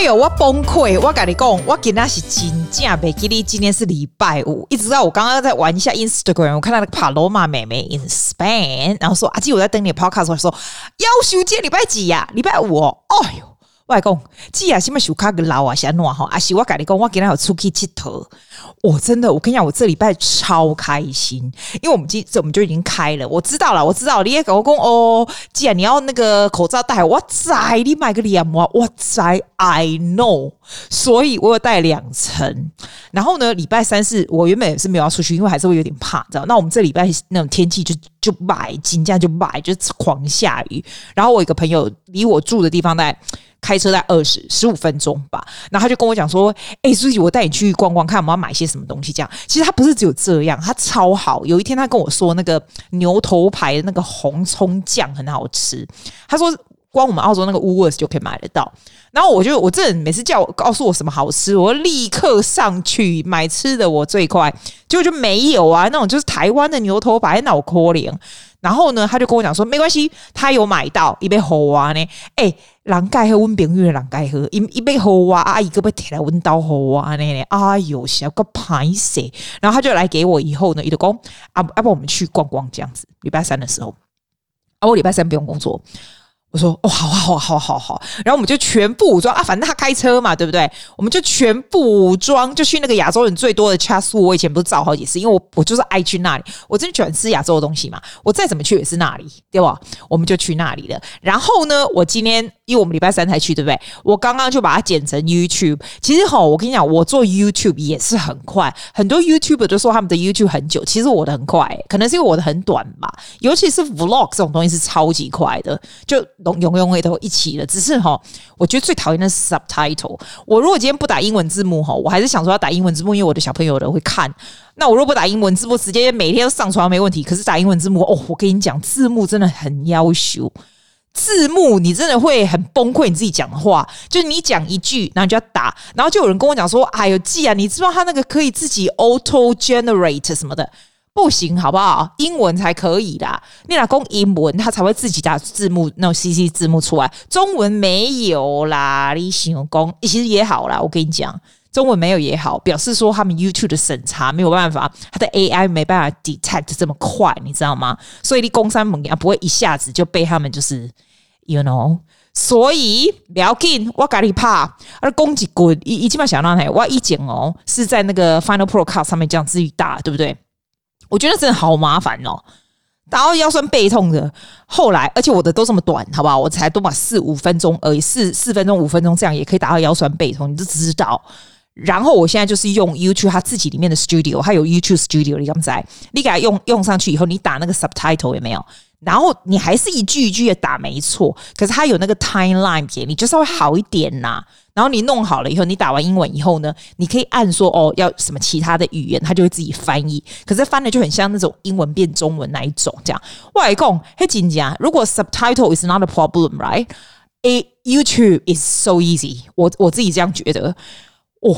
哎呦，我崩溃！我跟你讲，我今天是真正没记得今天是礼拜五，一直到我刚刚在玩一下 Instagram，我看到那个帕罗马妹妹 in Spain，然后说阿基我在等你的 podcast，我说要休假礼拜几呀？礼拜五哦。哎呦！外公，既然什么时卡个老啊，想暖哈，阿是我跟你讲，我今天有出去佚佗，我真的，我跟你讲，我这礼拜超开心，因为我们今这我们就已经开了，我知道了，我知道，你也跟我讲哦，既然你要那个口罩戴，我在你买个脸膜，我在，I know，所以我有戴两层，然后呢，礼拜三是我原本也是没有要出去，因为还是会有点怕，知道？那我们这礼拜那种天气就就买，今天就买，就狂下雨，然后我一个朋友离我住的地方在。开车在二十十五分钟吧，然后他就跟我讲说：“哎、欸，书记，我带你去逛逛，看我们要买些什么东西。”这样，其实他不是只有这样，他超好。有一天他跟我说，那个牛头牌的那个红葱酱很好吃。他说，光我们澳洲那个 Woolworths 就可以买得到。然后我就我这人每次叫我告诉我什么好吃，我立刻上去买吃的，我最快。结果就没有啊，那种就是台湾的牛头牌，脑壳灵。然后呢，他就跟我讲说，没关系，他有买到一杯好啊呢。哎，人家喝温冰玉的人家喝一一杯好啊，阿姨个被提来温刀好啊呢。哎呦，小个螃蟹。然后他就来给我以后呢，伊就讲啊，要不我们去逛逛这样子。礼拜三的时候，啊，我礼拜三不用工作。我说哦，好好好好好，然后我们就全副武装啊，反正他开车嘛，对不对？我们就全副武装，就去那个亚洲人最多的恰斯。我以前不是找好几次，因为我我就是爱去那里，我真喜欢吃亚洲的东西嘛。我再怎么去也是那里，对吧？我们就去那里了。然后呢，我今天因为我们礼拜三才去，对不对？我刚刚就把它剪成 YouTube。其实哈，我跟你讲，我做 YouTube 也是很快，很多 YouTuber 都说他们的 YouTube 很久，其实我的很快，可能是因为我的很短吧。尤其是 Vlog 这种东西是超级快的，就。永永永远都一起了，只是哈，我觉得最讨厌的是 subtitle。我如果今天不打英文字幕哈，我还是想说要打英文字幕，因为我的小朋友的会看。那我如果不打英文字幕，直接每天都上传没问题。可是打英文字幕哦，我跟你讲，字幕真的很要求。字幕你真的会很崩溃，你自己讲的话，就是你讲一句，然后你就要打，然后就有人跟我讲说：“哎呦，记啊，你知道他那个可以自己 auto generate 什么的。”不行，好不好？英文才可以啦。你老公英文，他才会自己打字幕，那种 CC 字幕出来。中文没有啦，你形容公其实也好啦。我跟你讲，中文没有也好，表示说他们 YouTube 的审查没有办法，他的 AI 没办法 detect 这么快，你知道吗？所以你攻三猛啊不会一下子就被他们就是 you know。所以不要紧，我咖喱怕，而攻击滚一一基本想让他我一剪哦，是在那个 Final Pro Cut 上面这样自己打，对不对？我觉得真的好麻烦哦，打到腰酸背痛的。后来，而且我的都这么短，好不好？我才多把四五分钟而已，四四分钟五分钟这样也可以打到腰酸背痛，你就知道。然后我现在就是用 YouTube 它自己里面的 Studio，它有 YouTube Studio 你刚才，你给它用用上去以后，你打那个 Subtitle 有没有？然后你还是一句一句的打，没错。可是它有那个 Timeline 给你，就稍微好一点呐、然后你弄好了以后，你打完英文以后呢，你可以按说哦，要什么其他的语言，它就会自己翻译。可是翻的就很像那种英文变中文那一种这样。外公，嘿，真的，如果 subtitle is not a problem，right？A YouTube is so easy。我我自己这样觉得。哦，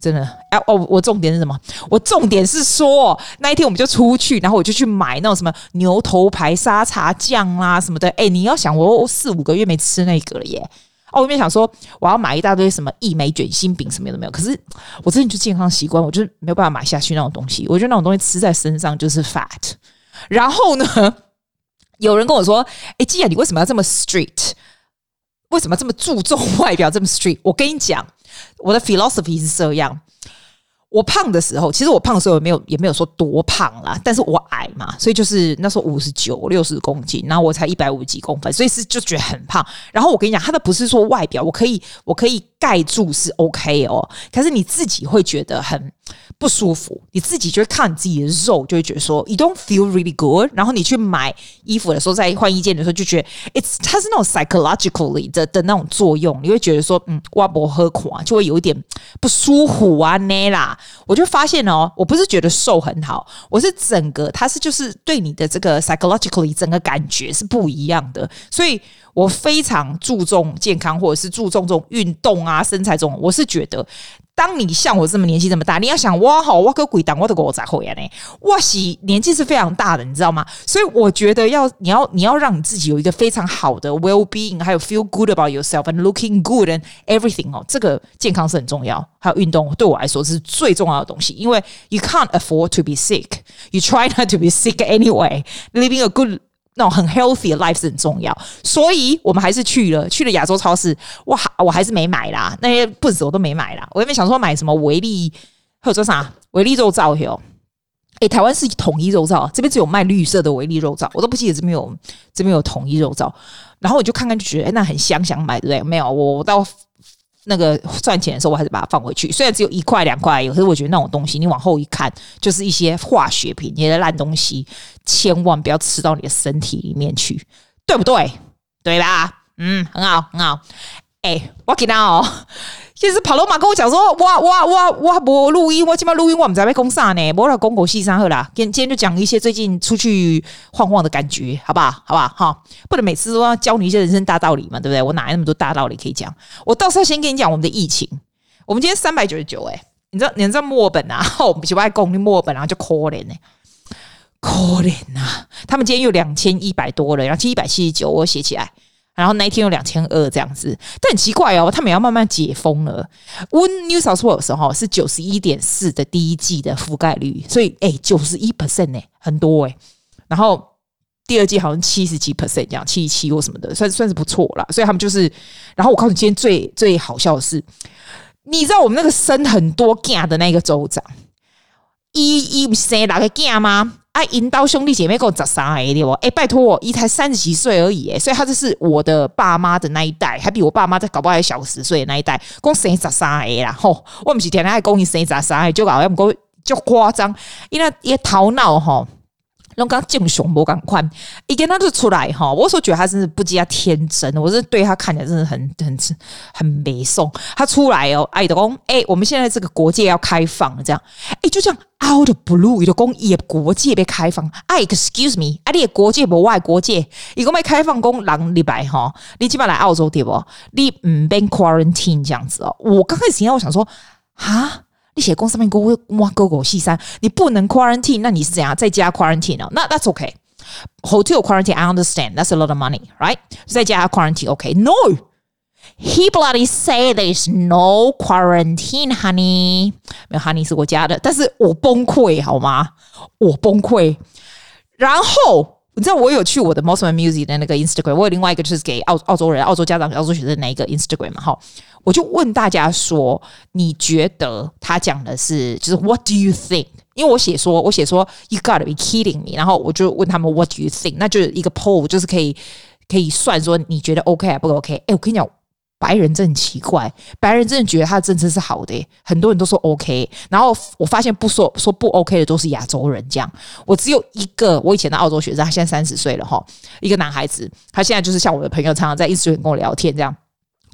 真的。哎哦，我重点是什么？我重点是说那一天我们就出去，然后我就去买那种什么牛头牌沙茶酱啦什么的。哎，你要想我四五个月没吃那个了耶。哦，我原本想说我要买一大堆什么一美卷心饼什么都没有，可是我真的就健康习惯，我就没有办法买下去那种东西。我觉得那种东西吃在身上就是 fat。然后呢，有人跟我说：“哎，既然你为什么要这么 street？为什么这么注重外表这么 street？” 我跟你讲，我的 philosophy 是这样。 我胖的时候，其实我胖的时候也没有也没有说多胖啦，但是我矮嘛，所以就是那时候五十九六十公斤，然后我才一百五十几公分，所以是就觉得很胖。然后我跟你讲，他的不是说外表，我可以我可以盖住是 OK 哦，可是你自己会觉得很不舒服，你自己就会看你自己的肉，就会觉得说 you don't feel really good。然后你去买衣服的时候，在换衣间的时候，就觉得 it's 它是那种 psychologically 的的那种作用，你会觉得说嗯，哇不喝垮，就会有一点不舒服啊那啦。我就发现哦，我不是觉得瘦很好，我是整个它是就是对你的这个 psychologically 整个感觉是不一样的，所以我非常注重健康，或者是注重这种运动啊身材这种，我是觉得当你像我这么年纪这么大，你要想哇好，我个鬼当我的狗咋会呀呢？哇西年纪是非常大的，你知道吗？所以我觉得要你要你要让你自己有一个非常好的 well being，还有 feel good about yourself and looking good and everything 哦，这个健康是很重要，还有运动对我来说是最重要的东西，因为 you can't afford to be sick，you try not to be sick anyway，living a good 那种很 healthy 的 life 是很重要，所以我们还是去了，去了亚洲超市，哇，我还是没买啦，那些不止我都没买啦。我原本想说买什么维力，或者说啥维力肉燥哟，诶，台湾是统一肉燥，这边只有卖绿色的维力肉燥，我都不记得这边有这边有统一肉燥，然后我就看看就觉得，诶，那很香，想买对不对？没有，我到。那个赚钱的时候，我还是把它放回去。虽然只有一块两块，有时候我觉得那种东西，你往后一看，就是一些化学品，一些烂东西，千万不要吃到你的身体里面去，对不对？对吧？嗯，很好，很好。哎，我给他哦。其实跑龙马跟我讲说，哇哇哇哇，我录音，我今晚录音，我们在被攻啥呢？我老公狗戏上好啦。今今天就讲一些最近出去晃晃的感觉，好不好？好不好？哈，不能每次都要教你一些人生大道理嘛，对不对？我哪有那么多大道理可以讲？我到时候先跟你讲我们的疫情。我们今天三百九十九，哎，你知道？你知道墨尔本啊？我们就爱攻墨尔本，然后就可怜呢，可怜呐！他们今天有两千一百多了，两千一百七十九，我写起来。然后那一天有两千二这样子，但很奇怪哦，他们要慢慢解封了。温 New South Wales 的时候是九十一点四的第一季的覆盖率，所以哎，九十一 percent 呢，很多哎。然后第二季好像七十几 percent 这样，七十七或什么的，算算是不错了。所以他们就是，然后我告诉你，今天最最好笑的是，你知道我们那个生很多囝的那个州长，一一生哪个囝吗？啊，引导兄弟姐妹共十三个对不？哎，拜托我，一才三十几岁而已，哎，所以他就是我的爸妈的那一代，还比我爸妈在搞不好还小十岁的那一代，共生十三个啦，吼！我毋是天天爱讲伊生十三个，就搞要毋过就夸张，伊那伊头脑吼。龙刚敬雄我赶快一跟他就出来哈，我说觉得他真是不加天真，我是对他看起来真的很很很没送。他出来哦，哎，的公哎，我们现在这个国界要开放了，这样哎，就这样 out of blue，的公也国界被开放。哎，excuse me，啊，你的国界不外国界，一个没开放公狼礼拜哈，你起码来澳洲对不？你唔变 quarantine 这样子哦。我刚开始听到我想说啊。你写公上面给我哇狗狗细三，你不能 quarantine，那你是怎样在家 quarantine 哦？那 that's okay。Hotel quarantine I understand that's a lot of money, right？在家 quarantine okay。No，he bloody say there is no quarantine, honey。没有，honey 是我家的，但是我崩溃好吗？我崩溃。然后你知道我有去我的 Mosman Music 的那个 Instagram，我有另外一个就是给澳澳洲人、澳洲家长、澳洲学生的那一个 Instagram 嘛，哈。我就问大家说，你觉得他讲的是就是 What do you think？因为我写说，我写说 You gotta be kidding me。然后我就问他们 What do you think？那就是一个 poll，就是可以可以算说你觉得 OK 还不 OK？哎，我跟你讲，白人真的很奇怪，白人真的觉得他的政策是好的，很多人都说 OK。然后我发现不说说不 OK 的都是亚洲人，这样。我只有一个，我以前的澳洲学生，他现在三十岁了哈，一个男孩子，他现在就是像我的朋友，常常在 Instagram 跟我聊天这样。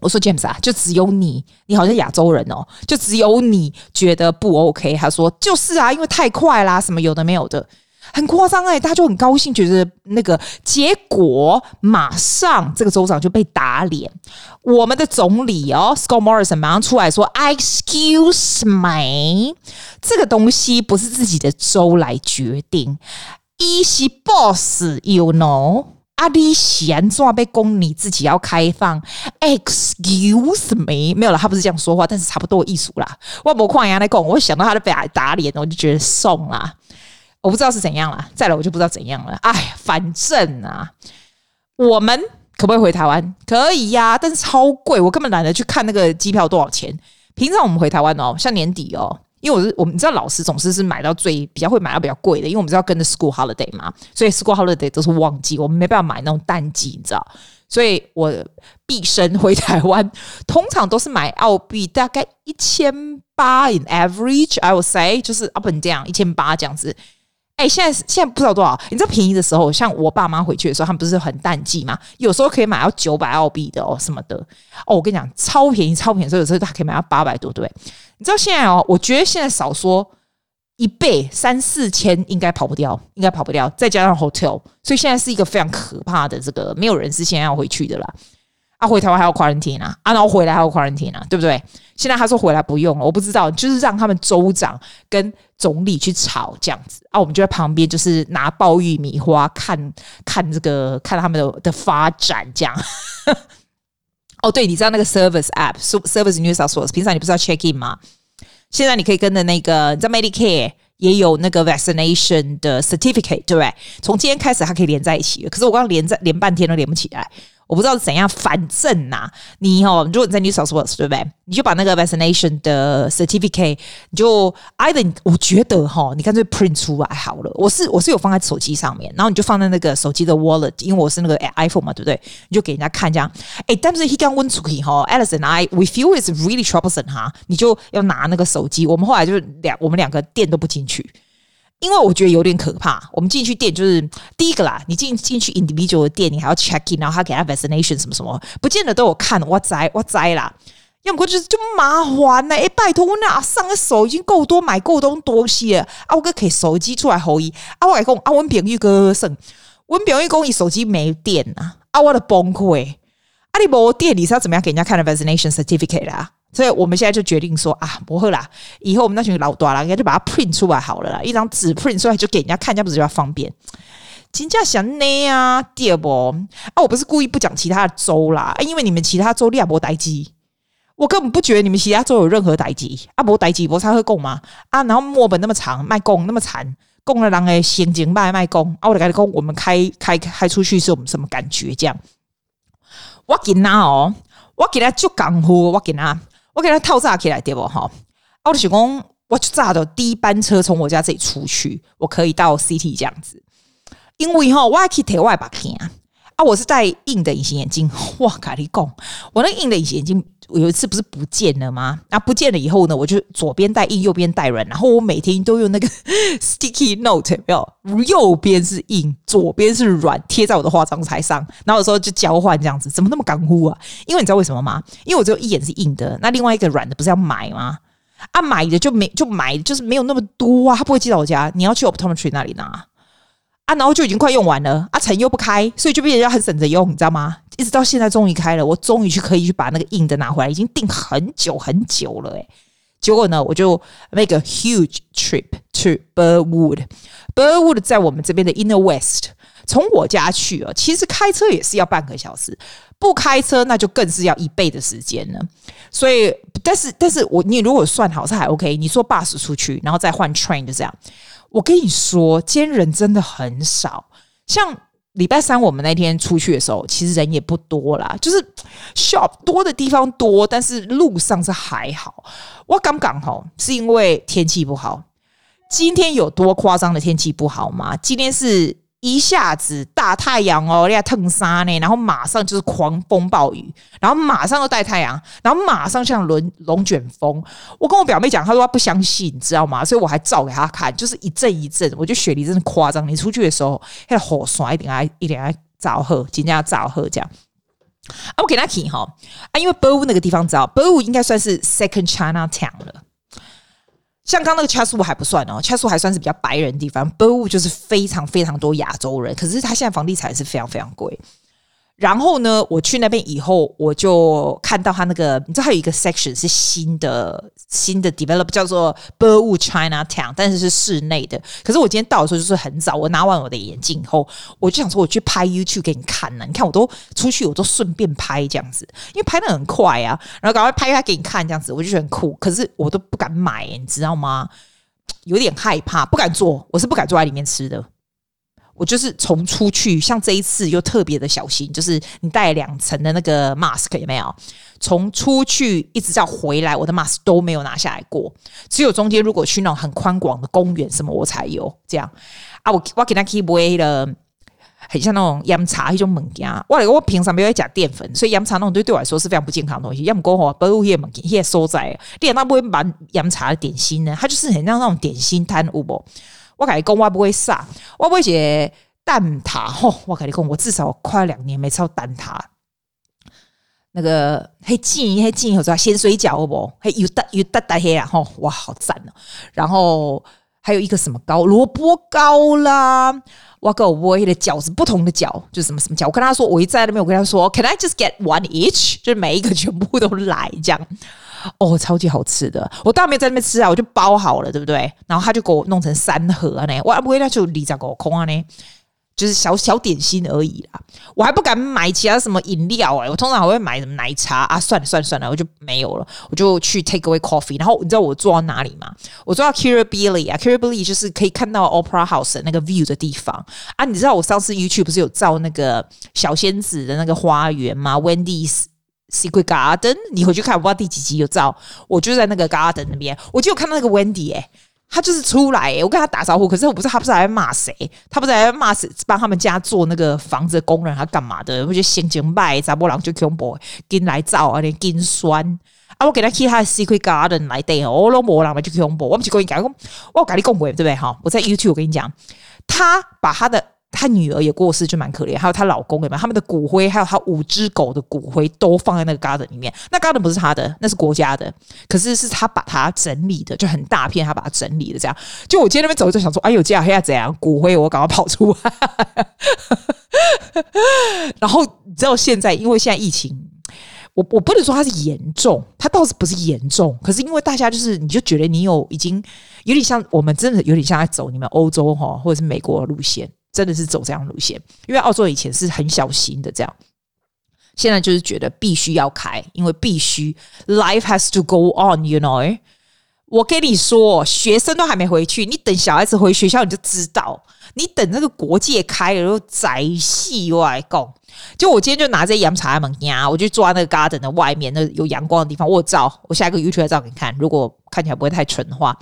我说 James 啊，就只有你，你好像亚洲人哦，就只有你觉得不 OK。他说就是啊，因为太快啦，什么有的没有的，很夸张哎，大家就很高兴，觉得那个结果马上这个州长就被打脸。我们的总理哦，Scott Morrison 马上出来说，Excuse me，这个东西不是自己的州来决定，He is boss，you know。阿里贤抓被攻，你自己要开放？Excuse me，没有了，他不是这样说话，但是差不多意思啦。我不旷牙来讲，我想到他的被打脸，我就觉得送啦。我不知道是怎样了，再来我就不知道怎样了。哎，反正啊，我们可不可以回台湾？可以呀、啊，但是超贵，我根本懒得去看那个机票多少钱。平常我们回台湾哦，像年底哦。因为我是我们知道老师总是是买到最比较会买到比较贵的，因为我们知道跟着 school holiday 嘛，所以 school holiday 都是旺季，我们没办法买那种淡季，你知道，所以我毕生回台湾通常都是买澳币，大概一千八 in average，I would say 就是 up and down 一千八这样子。哎，现在现在不知道多少，你知道便宜的时候，像我爸妈回去的时候，他们不是很淡季吗？有时候可以买到九百澳币的哦，什么的哦，我跟你讲，超便宜，超便宜，所以有时候他可以买到八百多，对。你知道现在哦，我觉得现在少说一倍三四千应该跑不掉，应该跑不掉，再加上 hotel，所以现在是一个非常可怕的这个，没有人是现在要回去的啦。啊，回台湾还要 quarantine 啊，啊，然后回来还要 quarantine 啊，对不对？现在他说回来不用了，我不知道，就是让他们州长跟总理去吵这样子啊，我们就在旁边就是拿爆玉米花看看这个看他们的的发展这样。哦，对，你知道那个 Service App，Service New South Wales，平常你不是要 check in 吗？现在你可以跟着那个在 Medicare 也有那个 vaccination 的 certificate，对不对？从今天开始它可以连在一起，可是我刚连在连半天都连不起来。我不知道怎样，反正呐、啊，你哦，如果你在 New South Wales 对不对？你就把那个 vaccination 的 certificate，你就 either 我觉得哈，你干脆 print 出来好了。我是我是有放在手机上面，然后你就放在那个手机的 wallet，因为我是那个 iPhone 嘛，对不对？你就给人家看这样。哎，但是 he 刚问出去哈，Alison I we feel it's really troublesome 哈，你就要拿那个手机。我们后来就两，我们两个电都不进去。因为我觉得有点可怕。我们进去店就是第一个啦，你进进去 individual 的店，你还要 check in，然后他给他 vaccination 什么什么，不见得都有看。我栽我栽啦，要么就是就麻烦呢。哎，拜托我那上个手已经够多，买够多东西了啊，我哥可以手机出来后一啊，我来讲啊，我朋友哥说，我朋友讲你手机没电啊，啊，我的崩溃啊，你没电你是要怎么样给人家看的 vaccination certificate 啊？所以我们现在就决定说啊，不会啦，以后我们那群老大了，应该就把它 print 出来好了啦，一张纸 print 出来就给人家看，这样不是比较方便？真正想呢啊，第二波啊，我不是故意不讲其他的州啦，因为你们其他州你也没代志，我根本不觉得你们其他州有任何代志啊，没代志不才会讲嘛啊，然后墨本那么长，卖供那么惨，供了人诶，心情卖卖供啊，我来讲，我们开开开出去是我们什么感觉？这样，我给他哦，我给他就刚好，我给他。我给他套炸起来对不哈？我就想讲，我就炸的第一班车从我家这里出去，我可以到 CT 这样子。因为吼，我还可以贴外把片啊。我是戴硬的隐形眼镜。哇，卡利贡，我那硬的隐形眼镜有一次不是不见了吗？啊，不见了以后呢，我就左边戴硬，右边戴软。然后我每天都用那个 Sticky Note，没有，右边是硬，左边是软，贴在我的化妆台上。然后有时候就交换这样子，怎么那么港呼啊？因为你知道为什么吗？因为我只有一眼是硬的，那另外一个软的不是要买吗？啊，买的就没就买，就是没有那么多啊，他不会寄到我家，你要去 Optometry 那里拿。啊，然后就已经快用完了，啊，城又不开，所以就变成要很省着用，你知道吗？一直到现在终于开了，我终于去可以去把那个硬的拿回来，已经订很久很久了，诶，结果呢，我就 make a huge trip to Burwood，Burwood 在我们这边的 Inner West，从我家去啊，其实开车也是要半个小时，不开车那就更是要一倍的时间了。所以，但是，但是我你如果算好是还 OK，你坐 bus 出去，然后再换 train 就这样。我跟你说，今天人真的很少。像礼拜三我们那天出去的时候，其实人也不多啦，就是 shop 多的地方多，但是路上是还好。我刚刚吼是因为天气不好。今天有多夸张的天气不好吗？今天是。一下子大太阳哦，你要腾沙呢，然后马上就是狂风暴雨，然后马上又带太阳，然后马上像轮龙卷风。我跟我表妹讲，她说她不相信，你知道吗？所以我还照给她看，就是一阵一阵。我觉得雪梨真的夸张，你出去的时候，那火刷一点啊，一点啊，燥喝，今天要燥喝这样。啊，我给她听哈啊，因为 b o 那个地方知道 b o 应该算是 Second Chinatown 了。像刚那个 Chasew 还不算哦，Chasew 还算是比较白人的地方，Burwood 就是非常非常多亚洲人，可是他现在房地产是非常非常贵。然后呢，我去那边以后，我就看到他那个，你知道，还有一个 section 是新的新的 develop，叫做 Burwood Chinatown，但是是室内的。可是我今天到的时候就是很早，我拿完我的眼镜以后，我就想说我去拍 YouTube 给你看呢。你看我都出去，我都顺便拍这样子，因为拍得很快啊，然后赶快拍一拍给你看这样子，我就觉得很酷。可是我都不敢买，你知道吗？有点害怕，不敢坐，我是不敢坐在里面吃的。我就是从出去，像这一次又特别的小心，就是你戴两层的那个 mask 有没有？从出去一直到回来，我的 mask 都没有拿下来过，只有中间如果去那种很宽广的公园什么，我才有这样啊。我我给他 keep away 了，很像那种饮茶一种物件。我我平常没有加淀粉，所以饮茶那种对对我来说是非常不健康的东西。要么过后不会物件，也收在。店那不会把饮茶的点心呢？它就是很像那种点心摊，有无？我跟你讲，我不会杀，我不会写蛋挞吼。我跟你讲，我至少快两年没吃到蛋挞。那个还煎还煎，有啥咸水饺不？还有蛋有蛋蛋黑啊吼，哇，好赞哦！然后还有一个什么糕，萝卜糕啦，我跟我的饺子不同的饺，就是什么什么饺。我跟他说，我一在那边，我跟他说，Can I just get one each？就是每一个全部都来这样。哦，超级好吃的，我当然没在那边吃啊，我就包好了，对不对？然后他就给我弄成三盒呢，我不会那就离家给我空啊呢。就是小小点心而已啦，我还不敢买其他什么饮料哎、我通常还会买什么奶茶啊，算了算了算了，我就没有了，我就去 take away coffee。然后你知道我坐到哪里吗？我坐到 Kirribilli 啊，Kirribilli 就是可以看到 Opera House 那个 view 的地方啊。你知道我上次 YouTube 不是有照那个小仙子的那个花园吗？Wendy's Secret Garden，你回去看，我不知道第几集有照，我就在那个 garden 那边，我就有看到那个 Wendy 哎、欸。他就是出来、欸，我跟他打招呼，可是我不知道他不是还在骂谁，他不是还在骂谁，帮他们家做那个房子的工人，他干嘛的？我就心情坏，查某人就恐怖，跟来照啊，点金酸啊！我给他去他的 secret garden 来对，我拢无人嘛就恐怖，我不是跟你讲，我跟你讲过对不对？哈，我在 YouTube 我跟你讲，他把他的。他女儿也过世，就蛮可怜。还有她老公，有没有？他们的骨灰，还有他五只狗的骨灰，都放在那个 garden 里面。那 garden 不是他的，那是国家的。可是是他把它整理的，就很大片，他把它整理的这样。就我今天那边走，就想说，哎呦，这样黑要怎样？骨灰我赶快跑出来。然后你知道现在，因为现在疫情，我我不能说它是严重，它倒是不是严重。可是因为大家就是，你就觉得你有已经有点像我们真的有点像在走你们欧洲哈，或者是美国的路线。真的是走这样路线，因为澳洲以前是很小心的这样，现在就是觉得必须要开，因为必须 life has to go on，you know。我跟你说，学生都还没回去，你等小孩子回学校你就知道，你等那个国界开了，又宅戏外供。就我今天就拿这阳茶门呀，我就坐在那个 garden 的外面，那有阳光的地方，我照，我下一个 YouTube 照给你看，如果看起来不会太蠢的话。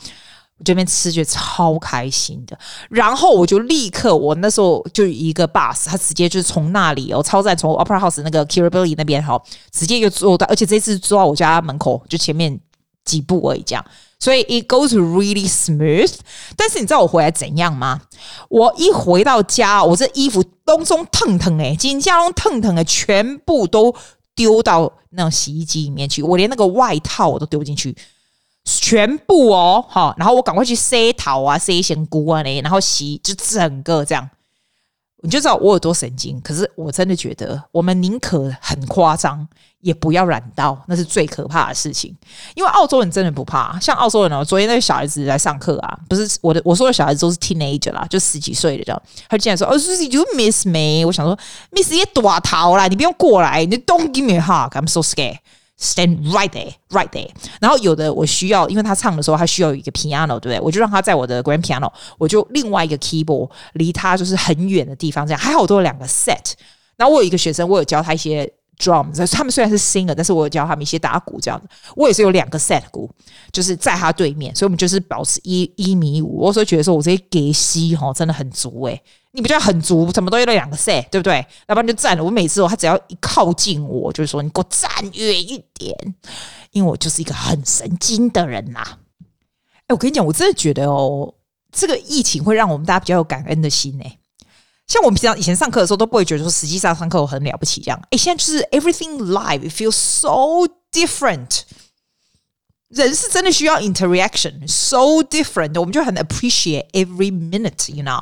这边吃觉超开心的，然后我就立刻，我那时候就一个 bus，他直接就是从那里哦，超赞，从 Opera House 那个 Kirribilli 那边哈，直接就坐到，而且这次坐到我家门口，就前面几步而已，这样，所以 it goes really smooth。但是你知道我回来怎样吗？我一回到家，我这衣服东中腾腾诶，紧张中腾腾诶，全部都丢到那种洗衣机里面去，我连那个外套我都丢进去。全部哦，好，然后我赶快去塞桃啊，塞香菇啊嘞，然后洗就整个这样，你就知道我有多神经。可是我真的觉得，我们宁可很夸张，也不要染到，那是最可怕的事情。因为澳洲人真的不怕，像澳洲人哦，昨天那个小孩子来上课啊，不是我的，我说的小孩子都是 teenager 啦，就十几岁的这样，他竟然说：“哦，是 you miss me？” 我想说：“miss 也大头啦，你不用过来，你 don't give me 哈，I'm so scared。” Stand right there, right there。然后有的我需要，因为他唱的时候他需要有一个 piano，对不对？我就让他在我的 grand piano，我就另外一个 keyboard 离他就是很远的地方，这样还好我都有两个 set。然后我有一个学生，我有教他一些 drums，他们虽然是 singer，但是我有教他们一些打鼓这样子。我也是有两个 set 鼓，就是在他对面，所以我们就是保持一一米五。我所以觉得说我这些给息哈真的很足诶、你不就很足，什么都有两个 set，对不对？要不然就站了。我每次哦，他只要一靠近我，就是说你给我站远一点，因为我就是一个很神经的人呐。哎，我跟你讲，我真的觉得哦，这个疫情会让我们大家比较有感恩的心诶。像我们平常以前上课的时候都不会觉得说，实际上上课我很了不起这样。哎，现在就是 everything live, it feels so different。人是真的需要 interaction，so different，我们就很 appreciate every minute，you know。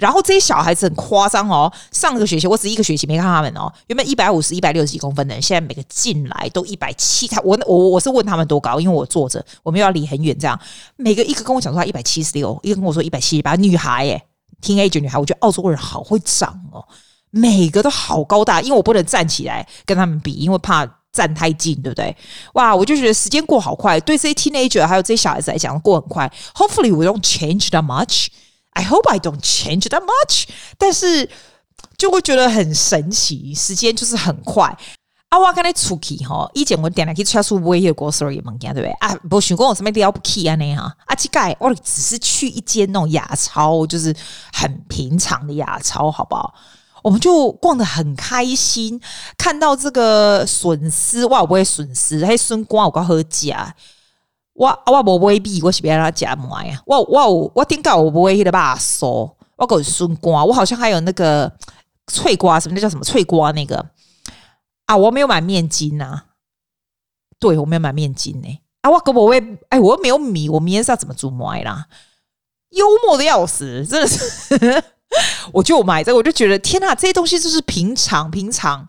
然后这些小孩子很夸张哦，上个学期我只一个学期没看他们哦，原本一百五十、一百六十几公分的人，现在每个进来都一百七。他我我我是问他们多高，因为我坐着，我们要离很远，这样每个一个跟我讲说他一百七十六，一个跟我说一百七十八。女孩耶 teenager 女孩，我觉得澳洲人好会长哦，每个都好高大，因为我不能站起来跟他们比，因为怕。站太近，对不对？哇，我就觉得时间过好快，对这些 teenager 还有这些小孩子来讲，过很快。Hopefully we don't change that much. I hope I don't change that much. 但是就会觉得很神奇，时间就是很快。啊，我跟你出去吼，以前我点来去超市买迄个 grocery 物件，对不对？啊，不想讲我什么了不起啊？那哈，啊，这个我只是去一间那种亚超，就是很平常的亚超，好不好？我们就逛得很开心，看到这个笋丝，我不会笋丝，还笋瓜我刚喝假，我我不会比我是别人家买呀，我我我点解我不会那个把手，我搞笋瓜，我好像还有那个脆瓜，什么那叫什么脆瓜那个啊，我没有买面筋呐、对我没有买面筋呢、啊，我搞不会，哎，我又没有米，我明天是要怎么煮麦啦？幽默的要死，真的是。我就买这个，我就觉得天哪，这些东西就是平常平常，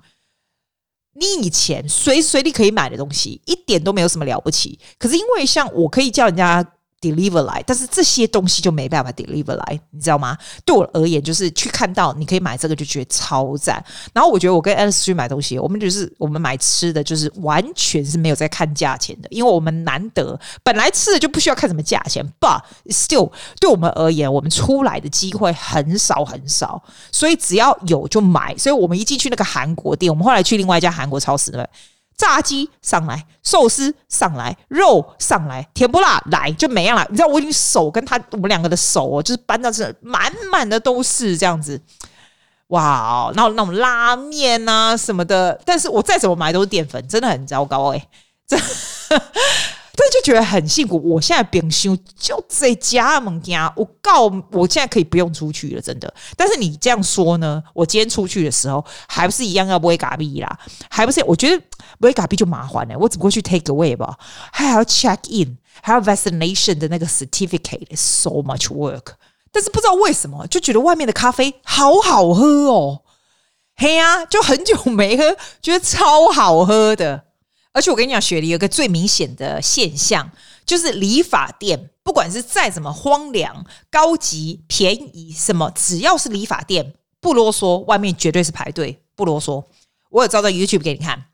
你以前随时随地可以买的东西，一点都没有什么了不起。可是因为像我可以叫人家。Deliver 来，但是这些东西就没办法 deliver 来，你知道吗？对我而言，就是去看到你可以买这个，就觉得超赞。然后我觉得我跟 Alice 去买东西，我们就是我们买吃的，就是完全是没有在看价钱的，因为我们难得本来吃的就不需要看什么价钱，but still 对我们而言，我们出来的机会很少很少，所以只要有就买。所以我们一进去那个韩国店，我们后来去另外一家韩国超市的。炸鸡上来，寿司上来，肉上来，甜不辣来就没样了。你知道我已经手跟他我们两个的手哦，就是搬到这满满的都是这样子，哇！然后那种拉面啊什么的，但是我再怎么买都是淀粉，真的很糟糕哎、欸，这。所以就觉得很幸福。我现在冰箱就在家门家，我告我现在可以不用出去了，真的。但是你这样说呢？我今天出去的时候还不是一样要买咖啡啦？还不是？我觉得买咖啡就麻烦了。我只不过去 take away 吧，还要 check in，还要 vaccination 的那个 certificate，so much work。但是不知道为什么，就觉得外面的咖啡好好喝哦。嘿呀、啊，就很久没喝，觉得超好喝的。而且我跟你讲，雪梨有个最明显的现象，就是理发店，不管是再怎么荒凉、高级、便宜，什么只要是理发店，不啰嗦，外面绝对是排队，不啰嗦。我有照在 YouTube 给你看。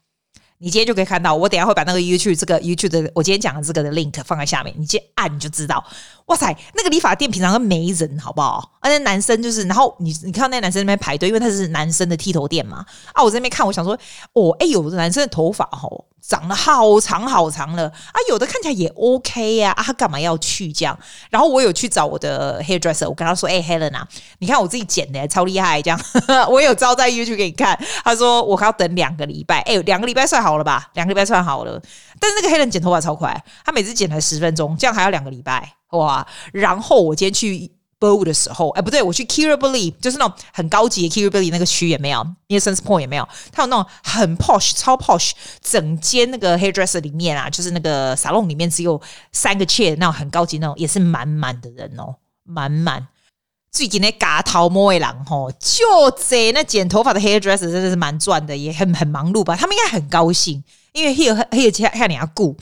你今天就可以看到，我等下会把那个 YouTube 这个 YouTube 的我今天讲的这个的 link 放在下面，你直接按你就知道。哇塞，那个理发店平常都没人，好不好？而且男生就是，然后你你看到那男生那边排队，因为他是男生的剃头店嘛。啊，我在那边看，我想说，哦，哎，有的男生的头发吼。长得好长好长了啊，有的看起来也 OK 呀啊，他干嘛要去这样？然后我有去找我的 hairdresser，我跟他说：“哎，Helen 啊，你看我自己剪的超厉害，这样 我有招在 YouTube 给你看。”他说：“我还要等两个礼拜，哎，两个礼拜算好了吧？两个礼拜算好了。但是那个 Helen 剪头发超快，他每次剪才十分钟，这样还要两个礼拜哇！然后我今天去。的时候，哎，不对，我去 Kirribilli，就是那种很高级的 Kirribilli 那个区也没有，Nelson's Point 也没有，它有那种很 posh、超 posh，整间那个 hairdresser 里面啊，就是那个 salon 里面只有三个 chair，那种很高级那种，也是满满的人哦，满满。最近那嘎头摸一郎吼，就这那剪头发的 hairdresser 真的是蛮赚的，也很很忙碌吧？他们应该很高兴，因为 here here 看你要顾。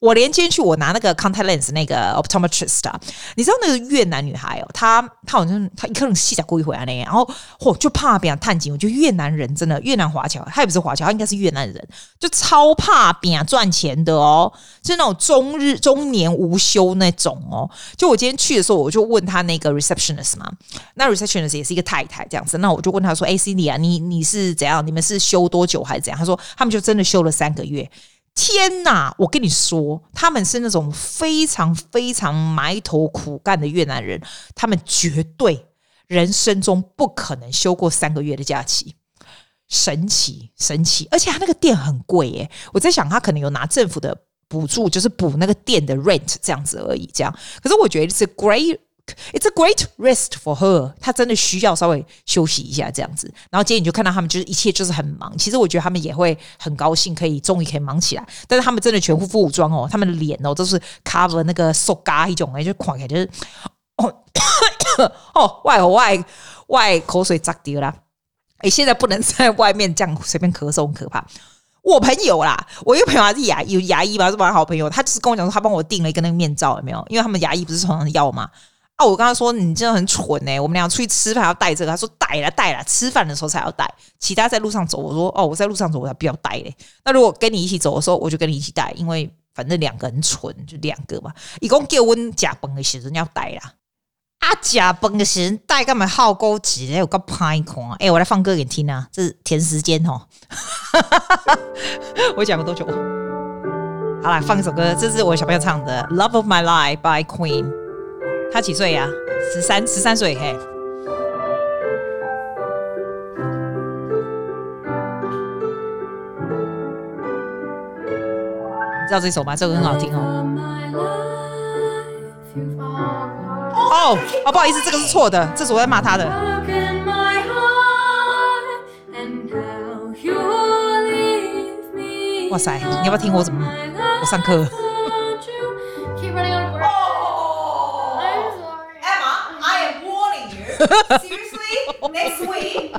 我连今天去，我拿那个 contact lens 那个 optometrist 啊，你知道那个越南女孩哦，她她好像她一颗细甲故意回来那，然后嚯就怕别人探紧。我觉得越南人真的越南华侨，他也不是华侨，他应该是越南人，就超怕别人赚钱的哦，就那种终日终年无休那种哦。就我今天去的时候，我就问他那个 receptionist 嘛，那 receptionist 也是一个太太这样子，那我就问他说：“哎，Cindy 啊，你你是怎样？你们是休多久还是怎样？”他说：“他们就真的休了三个月。”天哪！我跟你说，他们是那种非常非常埋头苦干的越南人，他们绝对人生中不可能休过三个月的假期，神奇神奇！而且他那个店很贵耶，我在想他可能有拿政府的补助，就是补那个店的 rent 这样子而已。这样，可是我觉得是 great。It's a great rest for her。她真的需要稍微休息一下这样子。然后今天你就看到他们就是一切就是很忙。其实我觉得他们也会很高兴，可以终于可以忙起来。但是他们真的全副武装哦，他们的脸哦都是 cover 那个塑胶一种哎，就看起来就是 哦哦外外外口水砸掉了。哎，现在不能在外面这样随便咳嗽，很可怕。我朋友啦，我一个朋友他是牙有牙医吧，是我好朋友。他就是跟我讲说，他帮我订了一个那个面罩，有没有？因为他们牙医不是常常要嘛。啊！我跟他说，你真的很蠢哎、我们俩出去吃饭要带这个，他说带了带了，吃饭的时候才要带，其他在路上走，我说哦，我在路上走我才不要带嘞。那如果跟你一起走的时候，我就跟你一起带，因为反正两个人蠢，就两个嘛。一共给我假崩的时候要带啦。啊，假崩的时候带干嘛好高级嘞？我够拍狂哎！我来放歌给你听啊，这是填时间哦。我讲了多久？好啦，放一首歌，这是我小朋友唱的《Love of My Life》by Queen。他几岁呀？十三，十三岁嘿。你知道这首吗？这个很好听哦。哦哦，不好意思，这个是错的，这是我在骂他的。哇塞，你要不要听我怎么？我上课。Seriously, next week,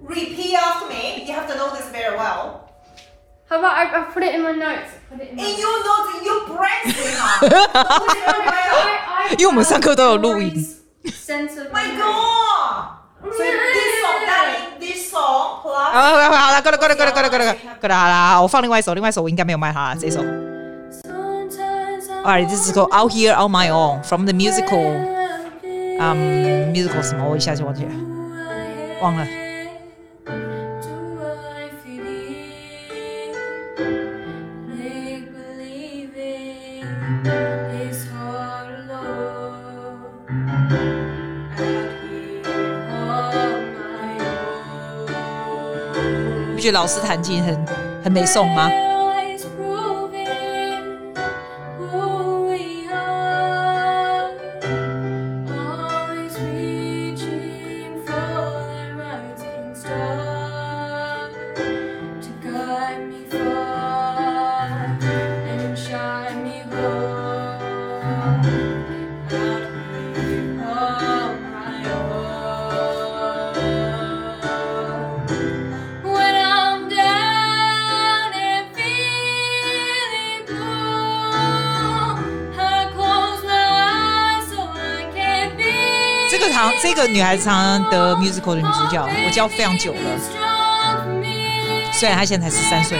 repeat after me. You have to know this very well. How about I, I put it in my notes? Put it in my In notes. your notes, you brain ah. I, I 因为我们上课都有录音。 Sense of My God! So this song, that this song 好 plus 了，好了，好了，够了，够了，够了，够了，够了，够了，好了，我放另外一首，另外一首我应该没有卖它啦，这首。 Sometimes I Alright, this is called Out Here on My Own from the musical. Um, musical 什么？我一下就忘记了，忘了。你不觉得老师弹琴很很没送吗？这个女孩子常常得 musical 的女主角，我教非常久了.虽然她现在才十三岁。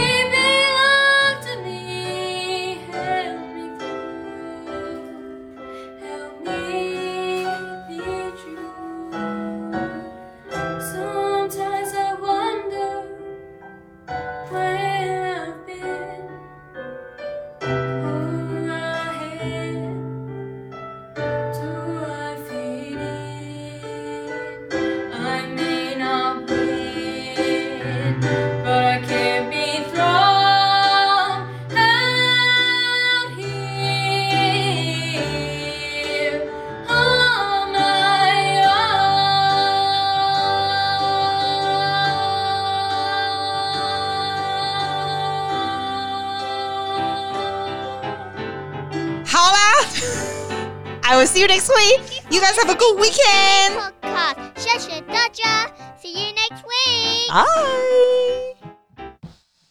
you next week. You guys have a good weekend. See you next week. Bye.